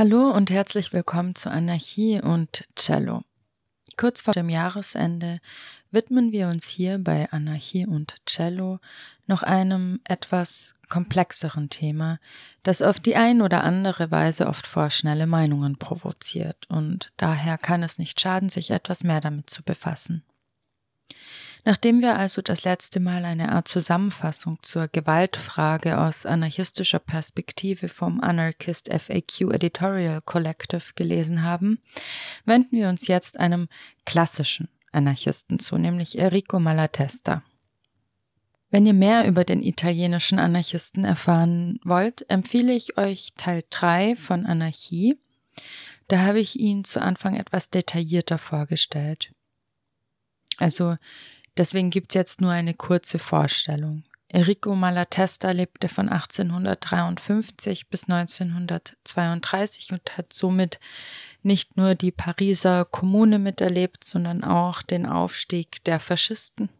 Hallo und herzlich willkommen zu Anarchie und Cello. Kurz vor dem Jahresende widmen wir uns hier bei Anarchie und Cello noch einem etwas komplexeren Thema, das auf die ein oder andere Weise oft vorschnelle Meinungen provoziert und daher kann es nicht schaden, sich etwas mehr damit zu befassen. Nachdem wir also das letzte Mal eine Art Zusammenfassung zur Gewaltfrage aus anarchistischer Perspektive vom Anarchist FAQ Editorial Collective gelesen haben, wenden wir uns jetzt einem klassischen Anarchisten zu, nämlich Enrico Malatesta. Wenn ihr mehr über den italienischen Anarchisten erfahren wollt, empfehle ich euch Teil 3 von Anarchie. Da habe ich ihn zu Anfang etwas detaillierter vorgestellt. Also Deswegen gibt's jetzt nur eine kurze Vorstellung. Enrico Malatesta lebte von 1853 bis 1932 und hat somit nicht nur die Pariser Kommune miterlebt, sondern auch den Aufstieg der Faschisten.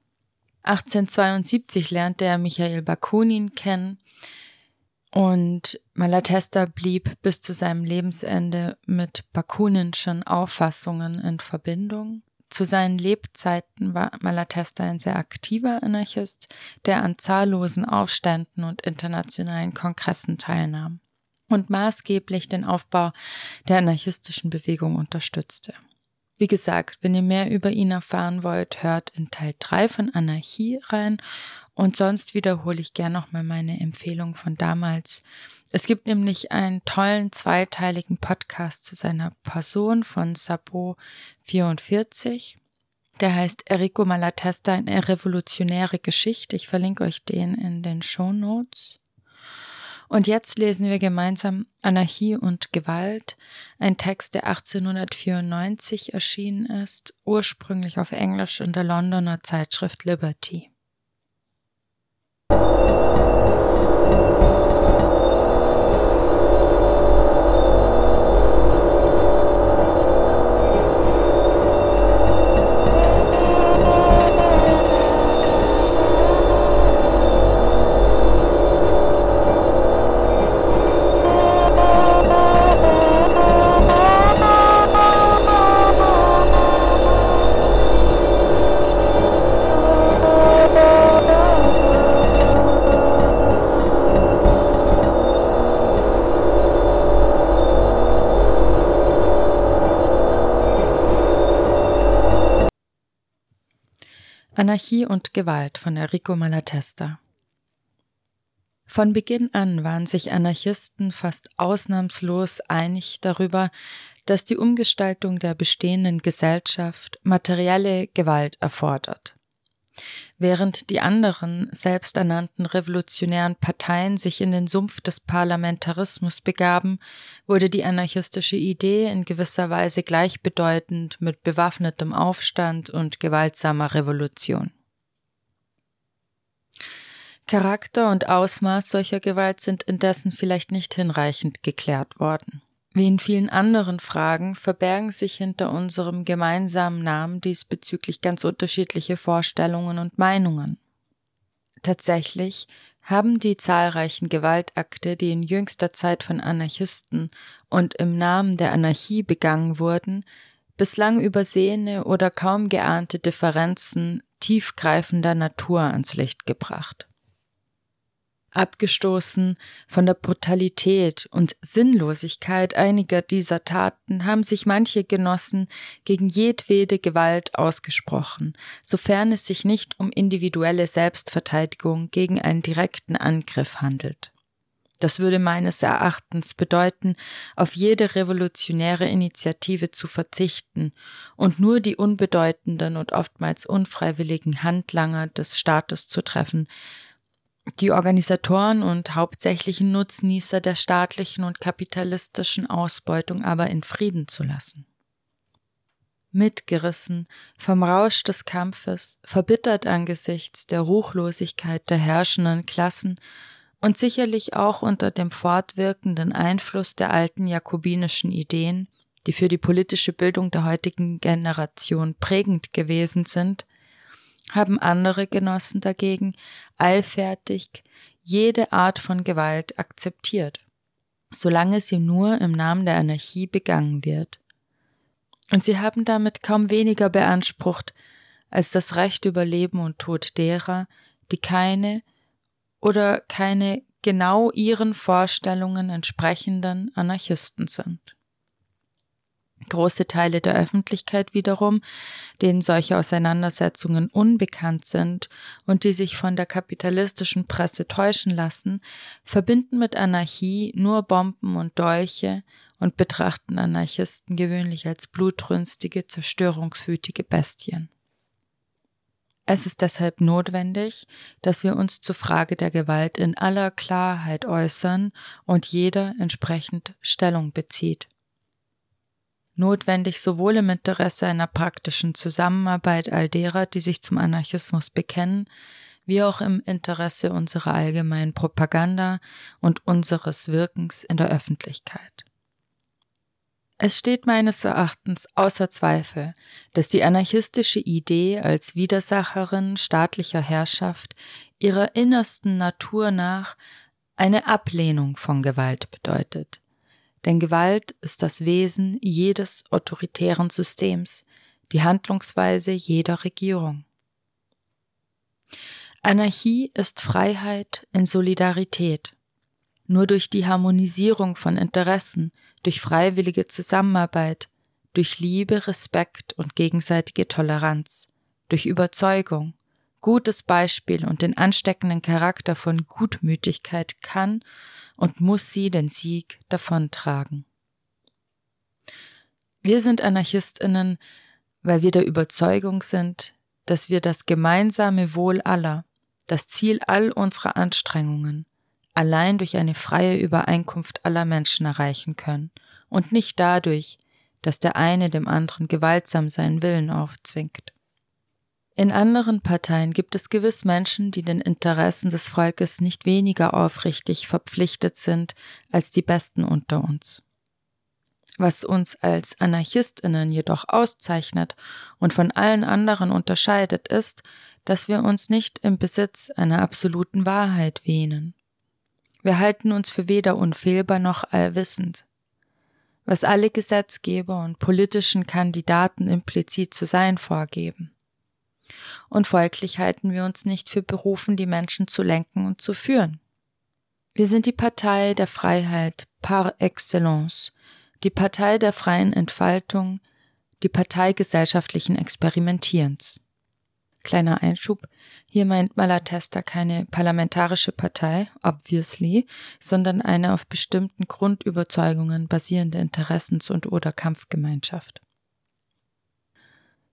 1872 lernte er Michael Bakunin kennen und Malatesta blieb bis zu seinem Lebensende mit Bakuninschen Auffassungen in Verbindung. Zu seinen Lebzeiten war Malatesta ein sehr aktiver Anarchist, der an zahllosen Aufständen und internationalen Kongressen teilnahm und maßgeblich den Aufbau der anarchistischen Bewegung unterstützte. Wie gesagt, wenn ihr mehr über ihn erfahren wollt, hört in Teil 3 von Anarchie rein und sonst wiederhole ich gern nochmal meine Empfehlung von damals. Es gibt nämlich einen tollen zweiteiligen Podcast zu seiner Person von Sabo 44. Der heißt Enrico Malatesta, eine revolutionäre Geschichte. Ich verlinke euch den in den Show Notes. Und jetzt lesen wir gemeinsam Anarchie und Gewalt, ein Text, der 1894 erschienen ist, ursprünglich auf Englisch in der Londoner Zeitschrift Liberty. you Anarchie und Gewalt von Enrico Malatesta. Von Beginn an waren sich Anarchisten fast ausnahmslos einig darüber, dass die Umgestaltung der bestehenden Gesellschaft materielle Gewalt erfordert. Während die anderen selbsternannten revolutionären Parteien sich in den Sumpf des Parlamentarismus begaben, wurde die anarchistische Idee in gewisser Weise gleichbedeutend mit bewaffnetem Aufstand und gewaltsamer Revolution. Charakter und Ausmaß solcher Gewalt sind indessen vielleicht nicht hinreichend geklärt worden. Wie in vielen anderen Fragen verbergen sich hinter unserem gemeinsamen Namen diesbezüglich ganz unterschiedliche Vorstellungen und Meinungen. Tatsächlich haben die zahlreichen Gewaltakte, die in jüngster Zeit von Anarchisten und im Namen der Anarchie begangen wurden, bislang übersehene oder kaum geahnte Differenzen tiefgreifender Natur ans Licht gebracht. Abgestoßen von der Brutalität und Sinnlosigkeit einiger dieser Taten haben sich manche Genossen gegen jedwede Gewalt ausgesprochen, sofern es sich nicht um individuelle Selbstverteidigung gegen einen direkten Angriff handelt. Das würde meines Erachtens bedeuten, auf jede revolutionäre Initiative zu verzichten und nur die unbedeutenden und oftmals unfreiwilligen Handlanger des Staates zu treffen, die Organisatoren und hauptsächlichen Nutznießer der staatlichen und kapitalistischen Ausbeutung aber in Frieden zu lassen. Mitgerissen vom Rausch des Kampfes, verbittert angesichts der Ruchlosigkeit der herrschenden Klassen und sicherlich auch unter dem fortwirkenden Einfluss der alten jakobinischen Ideen, die für die politische Bildung der heutigen Generation prägend gewesen sind, haben andere Genossen dagegen eilfertig jede Art von Gewalt akzeptiert. solange sie nur im Namen der Anarchie begangen wird. Und sie haben damit kaum weniger beansprucht als das Recht über Leben und Tod derer, die keine oder keine genau ihren Vorstellungen entsprechenden Anarchisten sind. Große Teile der Öffentlichkeit wiederum, denen solche Auseinandersetzungen unbekannt sind und die sich von der kapitalistischen Presse täuschen lassen, verbinden mit Anarchie nur Bomben und Dolche und betrachten Anarchisten gewöhnlich als blutrünstige, zerstörungswütige Bestien. Es ist deshalb notwendig, dass wir uns zur Frage der Gewalt in aller Klarheit äußern und jeder entsprechend Stellung bezieht. Notwendig sowohl im Interesse einer praktischen Zusammenarbeit all derer, die sich zum Anarchismus bekennen, wie auch im Interesse unserer allgemeinen Propaganda und unseres Wirkens in der Öffentlichkeit. Es steht meines Erachtens außer Zweifel, dass die anarchistische Idee als Widersacherin staatlicher Herrschaft ihrer innersten Natur nach eine Ablehnung von Gewalt bedeutet. Denn Gewalt ist das Wesen jedes autoritären Systems, die Handlungsweise jeder Regierung. Anarchie ist Freiheit in Solidarität. Nur durch die Harmonisierung von Interessen durch freiwillige Zusammenarbeit, durch Liebe, Respekt und gegenseitige Toleranz, durch Überzeugung, gutes Beispiel und den ansteckenden Charakter von Gutmütigkeit kann und muss sie den Sieg davontragen. Wir sind Anarchistinnen, weil wir der Überzeugung sind, dass wir das gemeinsame Wohl aller, das Ziel all unserer Anstrengungen, allein durch eine freie Übereinkunft aller Menschen erreichen können und nicht dadurch, dass der eine dem anderen gewaltsam seinen Willen aufzwingt. In anderen Parteien gibt es gewiss Menschen, die den Interessen des Volkes nicht weniger aufrichtig verpflichtet sind als die Besten unter uns. Was uns als Anarchistinnen jedoch auszeichnet und von allen anderen unterscheidet, ist, dass wir uns nicht im Besitz einer absoluten Wahrheit wähnen. Wir halten uns für weder unfehlbar noch allwissend. Was alle Gesetzgeber und politischen Kandidaten implizit zu sein vorgeben. Und folglich halten wir uns nicht für berufen, die Menschen zu lenken und zu führen. Wir sind die Partei der Freiheit par excellence, die Partei der freien Entfaltung, die Partei gesellschaftlichen Experimentierens. Kleiner Einschub. Hier meint Malatesta keine parlamentarische Partei, obviously, sondern eine auf bestimmten Grundüberzeugungen basierende Interessens- und oder Kampfgemeinschaft.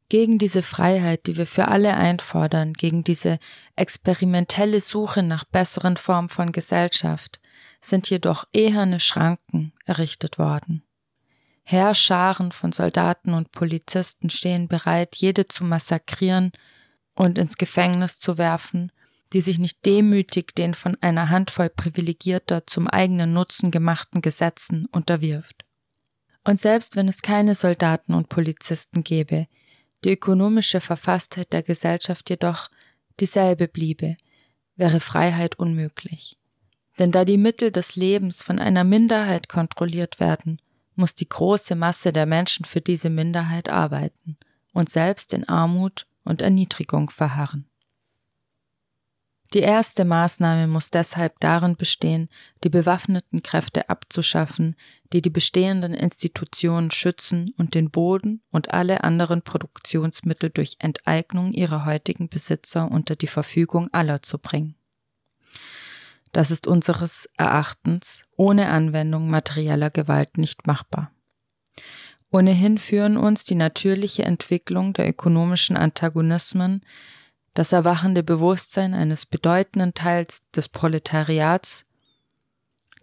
Gegen diese Freiheit, die wir für alle einfordern, gegen diese experimentelle Suche nach besseren Formen von Gesellschaft, sind jedoch eherne Schranken errichtet worden. Heerscharen von Soldaten und Polizisten stehen bereit, jede zu massakrieren, und ins Gefängnis zu werfen, die sich nicht demütig den von einer Handvoll Privilegierter zum eigenen Nutzen gemachten Gesetzen unterwirft. Und selbst wenn es keine Soldaten und Polizisten gäbe, die ökonomische Verfasstheit der Gesellschaft jedoch dieselbe bliebe, wäre Freiheit unmöglich. Denn da die Mittel des Lebens von einer Minderheit kontrolliert werden, muss die große Masse der Menschen für diese Minderheit arbeiten und selbst in Armut und Erniedrigung verharren. Die erste Maßnahme muss deshalb darin bestehen, die bewaffneten Kräfte abzuschaffen, die die bestehenden Institutionen schützen und den Boden und alle anderen Produktionsmittel durch Enteignung ihrer heutigen Besitzer unter die Verfügung aller zu bringen. Das ist unseres Erachtens ohne Anwendung materieller Gewalt nicht machbar. Ohnehin führen uns die natürliche Entwicklung der ökonomischen Antagonismen, das erwachende Bewusstsein eines bedeutenden Teils des Proletariats,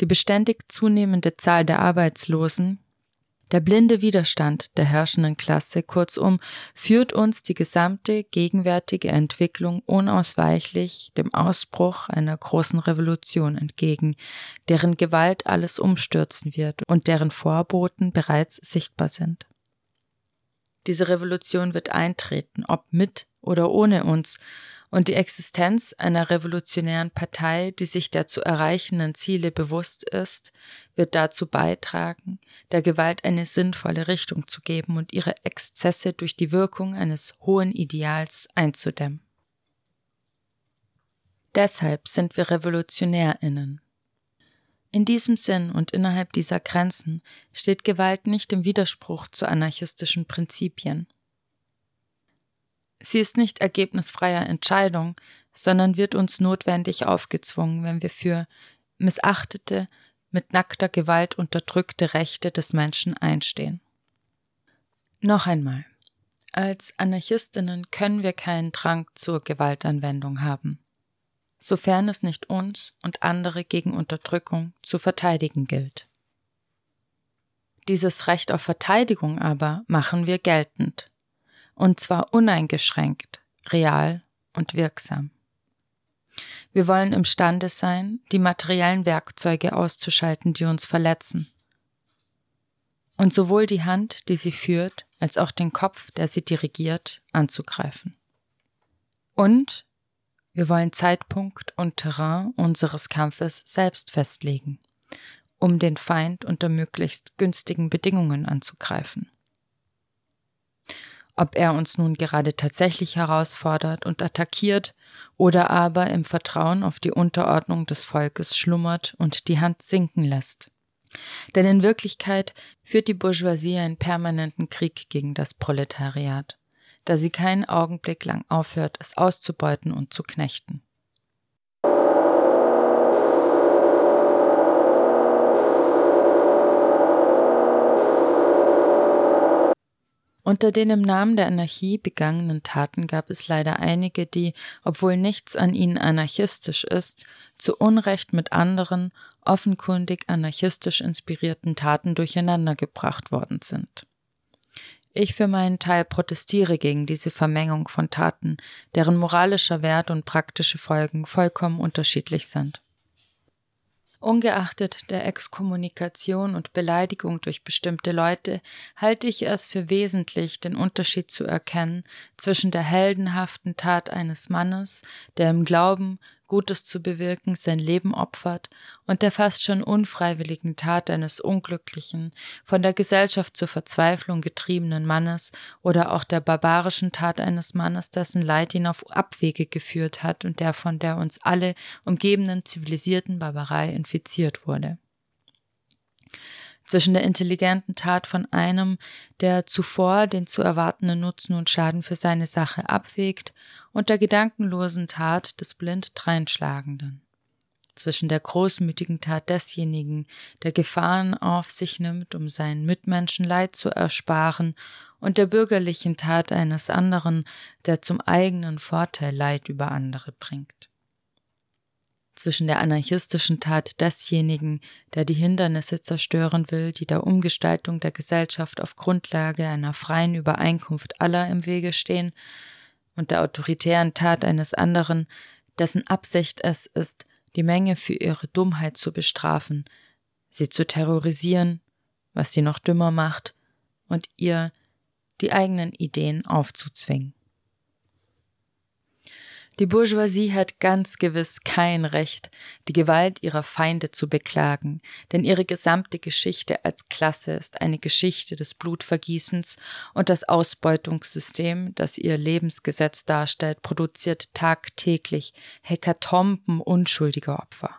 die beständig zunehmende Zahl der Arbeitslosen der blinde Widerstand der herrschenden Klasse, kurzum, führt uns die gesamte gegenwärtige Entwicklung unausweichlich dem Ausbruch einer großen Revolution entgegen, deren Gewalt alles umstürzen wird und deren Vorboten bereits sichtbar sind. Diese Revolution wird eintreten, ob mit oder ohne uns, und die Existenz einer revolutionären Partei, die sich der zu erreichenden Ziele bewusst ist, wird dazu beitragen, der Gewalt eine sinnvolle Richtung zu geben und ihre Exzesse durch die Wirkung eines hohen Ideals einzudämmen. Deshalb sind wir Revolutionärinnen. In diesem Sinn und innerhalb dieser Grenzen steht Gewalt nicht im Widerspruch zu anarchistischen Prinzipien. Sie ist nicht ergebnisfreier Entscheidung, sondern wird uns notwendig aufgezwungen, wenn wir für missachtete, mit nackter Gewalt unterdrückte Rechte des Menschen einstehen. Noch einmal. Als Anarchistinnen können wir keinen Drang zur Gewaltanwendung haben, sofern es nicht uns und andere gegen Unterdrückung zu verteidigen gilt. Dieses Recht auf Verteidigung aber machen wir geltend, und zwar uneingeschränkt, real und wirksam. Wir wollen imstande sein, die materiellen Werkzeuge auszuschalten, die uns verletzen. Und sowohl die Hand, die sie führt, als auch den Kopf, der sie dirigiert, anzugreifen. Und wir wollen Zeitpunkt und Terrain unseres Kampfes selbst festlegen, um den Feind unter möglichst günstigen Bedingungen anzugreifen. Ob er uns nun gerade tatsächlich herausfordert und attackiert oder aber im Vertrauen auf die Unterordnung des Volkes schlummert und die Hand sinken lässt. Denn in Wirklichkeit führt die Bourgeoisie einen permanenten Krieg gegen das Proletariat, da sie keinen Augenblick lang aufhört, es auszubeuten und zu knechten. Unter den im Namen der Anarchie begangenen Taten gab es leider einige, die, obwohl nichts an ihnen anarchistisch ist, zu Unrecht mit anderen, offenkundig anarchistisch inspirierten Taten durcheinandergebracht worden sind. Ich für meinen Teil protestiere gegen diese Vermengung von Taten, deren moralischer Wert und praktische Folgen vollkommen unterschiedlich sind. Ungeachtet der Exkommunikation und Beleidigung durch bestimmte Leute halte ich es für wesentlich, den Unterschied zu erkennen zwischen der heldenhaften Tat eines Mannes, der im Glauben Gutes zu bewirken, sein Leben opfert, und der fast schon unfreiwilligen Tat eines unglücklichen, von der Gesellschaft zur Verzweiflung getriebenen Mannes oder auch der barbarischen Tat eines Mannes, dessen Leid ihn auf Abwege geführt hat und der von der uns alle umgebenden zivilisierten Barbarei infiziert wurde zwischen der intelligenten Tat von einem, der zuvor den zu erwartenden Nutzen und Schaden für seine Sache abwägt, und der gedankenlosen Tat des blind Dreinschlagenden. Zwischen der großmütigen Tat desjenigen, der Gefahren auf sich nimmt, um seinen Mitmenschen Leid zu ersparen, und der bürgerlichen Tat eines anderen, der zum eigenen Vorteil Leid über andere bringt zwischen der anarchistischen Tat desjenigen, der die Hindernisse zerstören will, die der Umgestaltung der Gesellschaft auf Grundlage einer freien Übereinkunft aller im Wege stehen, und der autoritären Tat eines anderen, dessen Absicht es ist, die Menge für ihre Dummheit zu bestrafen, sie zu terrorisieren, was sie noch dümmer macht, und ihr die eigenen Ideen aufzuzwingen. Die Bourgeoisie hat ganz gewiss kein Recht, die Gewalt ihrer Feinde zu beklagen, denn ihre gesamte Geschichte als Klasse ist eine Geschichte des Blutvergießens und das Ausbeutungssystem, das ihr Lebensgesetz darstellt, produziert tagtäglich Hekatomben unschuldiger Opfer.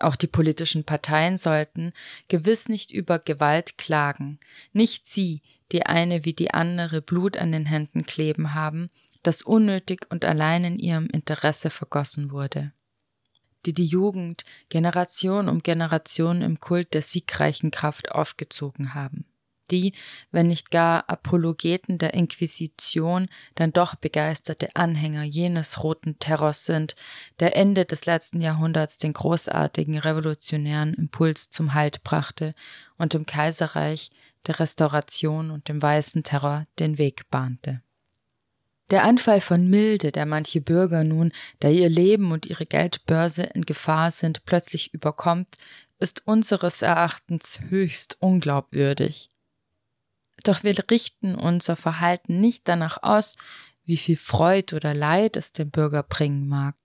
Auch die politischen Parteien sollten gewiss nicht über Gewalt klagen, nicht sie, die eine wie die andere Blut an den Händen kleben haben, das unnötig und allein in ihrem Interesse vergossen wurde, die die Jugend Generation um Generation im Kult der siegreichen Kraft aufgezogen haben, die, wenn nicht gar Apologeten der Inquisition, dann doch begeisterte Anhänger jenes roten Terrors sind, der Ende des letzten Jahrhunderts den großartigen revolutionären Impuls zum Halt brachte und im Kaiserreich der Restauration und dem weißen Terror den Weg bahnte. Der Anfall von Milde, der manche Bürger nun, da ihr Leben und ihre Geldbörse in Gefahr sind, plötzlich überkommt, ist unseres Erachtens höchst unglaubwürdig. Doch wir richten unser Verhalten nicht danach aus, wie viel Freud oder Leid es dem Bürger bringen mag.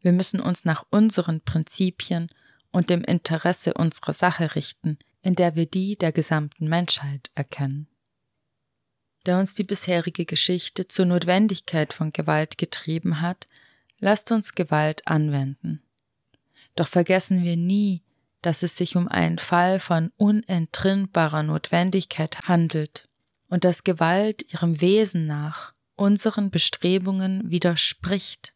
Wir müssen uns nach unseren Prinzipien und dem Interesse unserer Sache richten, in der wir die der gesamten Menschheit erkennen. Da uns die bisherige Geschichte zur Notwendigkeit von Gewalt getrieben hat, lasst uns Gewalt anwenden. Doch vergessen wir nie, dass es sich um einen Fall von unentrinnbarer Notwendigkeit handelt und dass Gewalt ihrem Wesen nach unseren Bestrebungen widerspricht.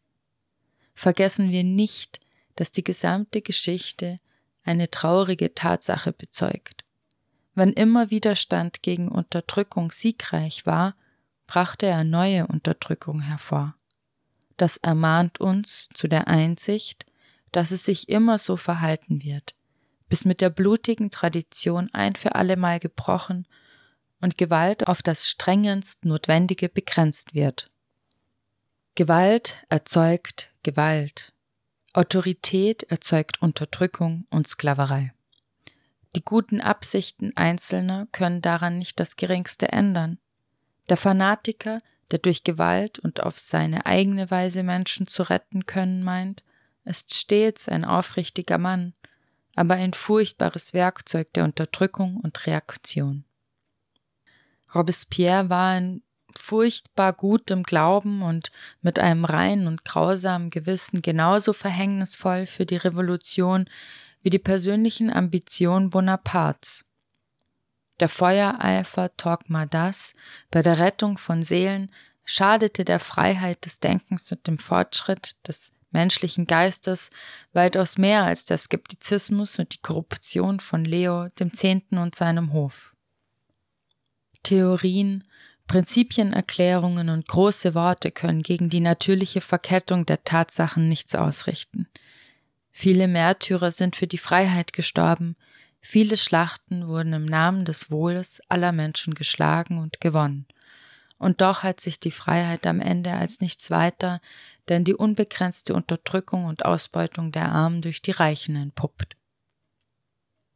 Vergessen wir nicht, dass die gesamte Geschichte eine traurige Tatsache bezeugt. Wann immer Widerstand gegen Unterdrückung siegreich war, brachte er neue Unterdrückung hervor. Das ermahnt uns zu der Einsicht, dass es sich immer so verhalten wird, bis mit der blutigen Tradition ein für allemal gebrochen und Gewalt auf das strengendst Notwendige begrenzt wird. Gewalt erzeugt Gewalt. Autorität erzeugt Unterdrückung und Sklaverei. Die guten Absichten Einzelner können daran nicht das geringste ändern. Der Fanatiker, der durch Gewalt und auf seine eigene Weise Menschen zu retten können meint, ist stets ein aufrichtiger Mann, aber ein furchtbares Werkzeug der Unterdrückung und Reaktion. Robespierre war in furchtbar gutem Glauben und mit einem reinen und grausamen Gewissen genauso verhängnisvoll für die Revolution wie die persönlichen Ambitionen Bonapartes. Der Feuereifer Torquemadas bei der Rettung von Seelen schadete der Freiheit des Denkens und dem Fortschritt des menschlichen Geistes weitaus mehr als der Skeptizismus und die Korruption von Leo dem Zehnten und seinem Hof. Theorien, Prinzipienerklärungen und große Worte können gegen die natürliche Verkettung der Tatsachen nichts ausrichten. Viele Märtyrer sind für die Freiheit gestorben, viele Schlachten wurden im Namen des Wohles aller Menschen geschlagen und gewonnen. Und doch hat sich die Freiheit am Ende als nichts weiter, denn die unbegrenzte Unterdrückung und Ausbeutung der Armen durch die Reichen entpuppt.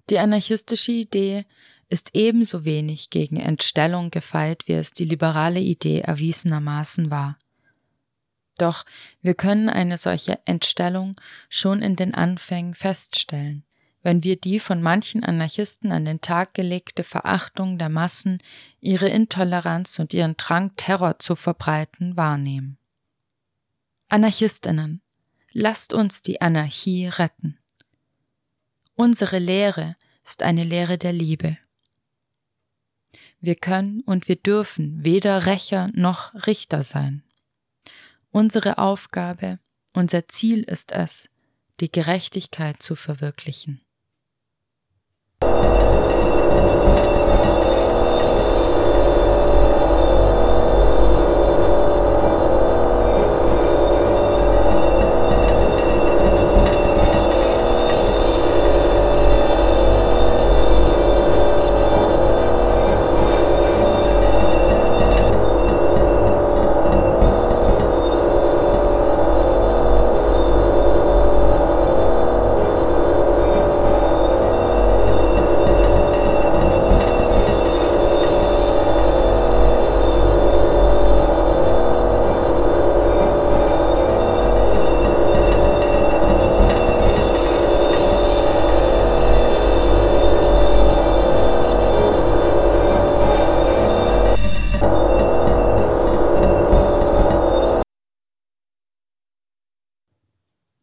Die anarchistische Idee ist ebenso wenig gegen Entstellung gefeit, wie es die liberale Idee erwiesenermaßen war. Doch wir können eine solche Entstellung schon in den Anfängen feststellen, wenn wir die von manchen Anarchisten an den Tag gelegte Verachtung der Massen, ihre Intoleranz und ihren Drang, Terror zu verbreiten, wahrnehmen. Anarchistinnen, lasst uns die Anarchie retten. Unsere Lehre ist eine Lehre der Liebe. Wir können und wir dürfen weder Rächer noch Richter sein. Unsere Aufgabe, unser Ziel ist es, die Gerechtigkeit zu verwirklichen.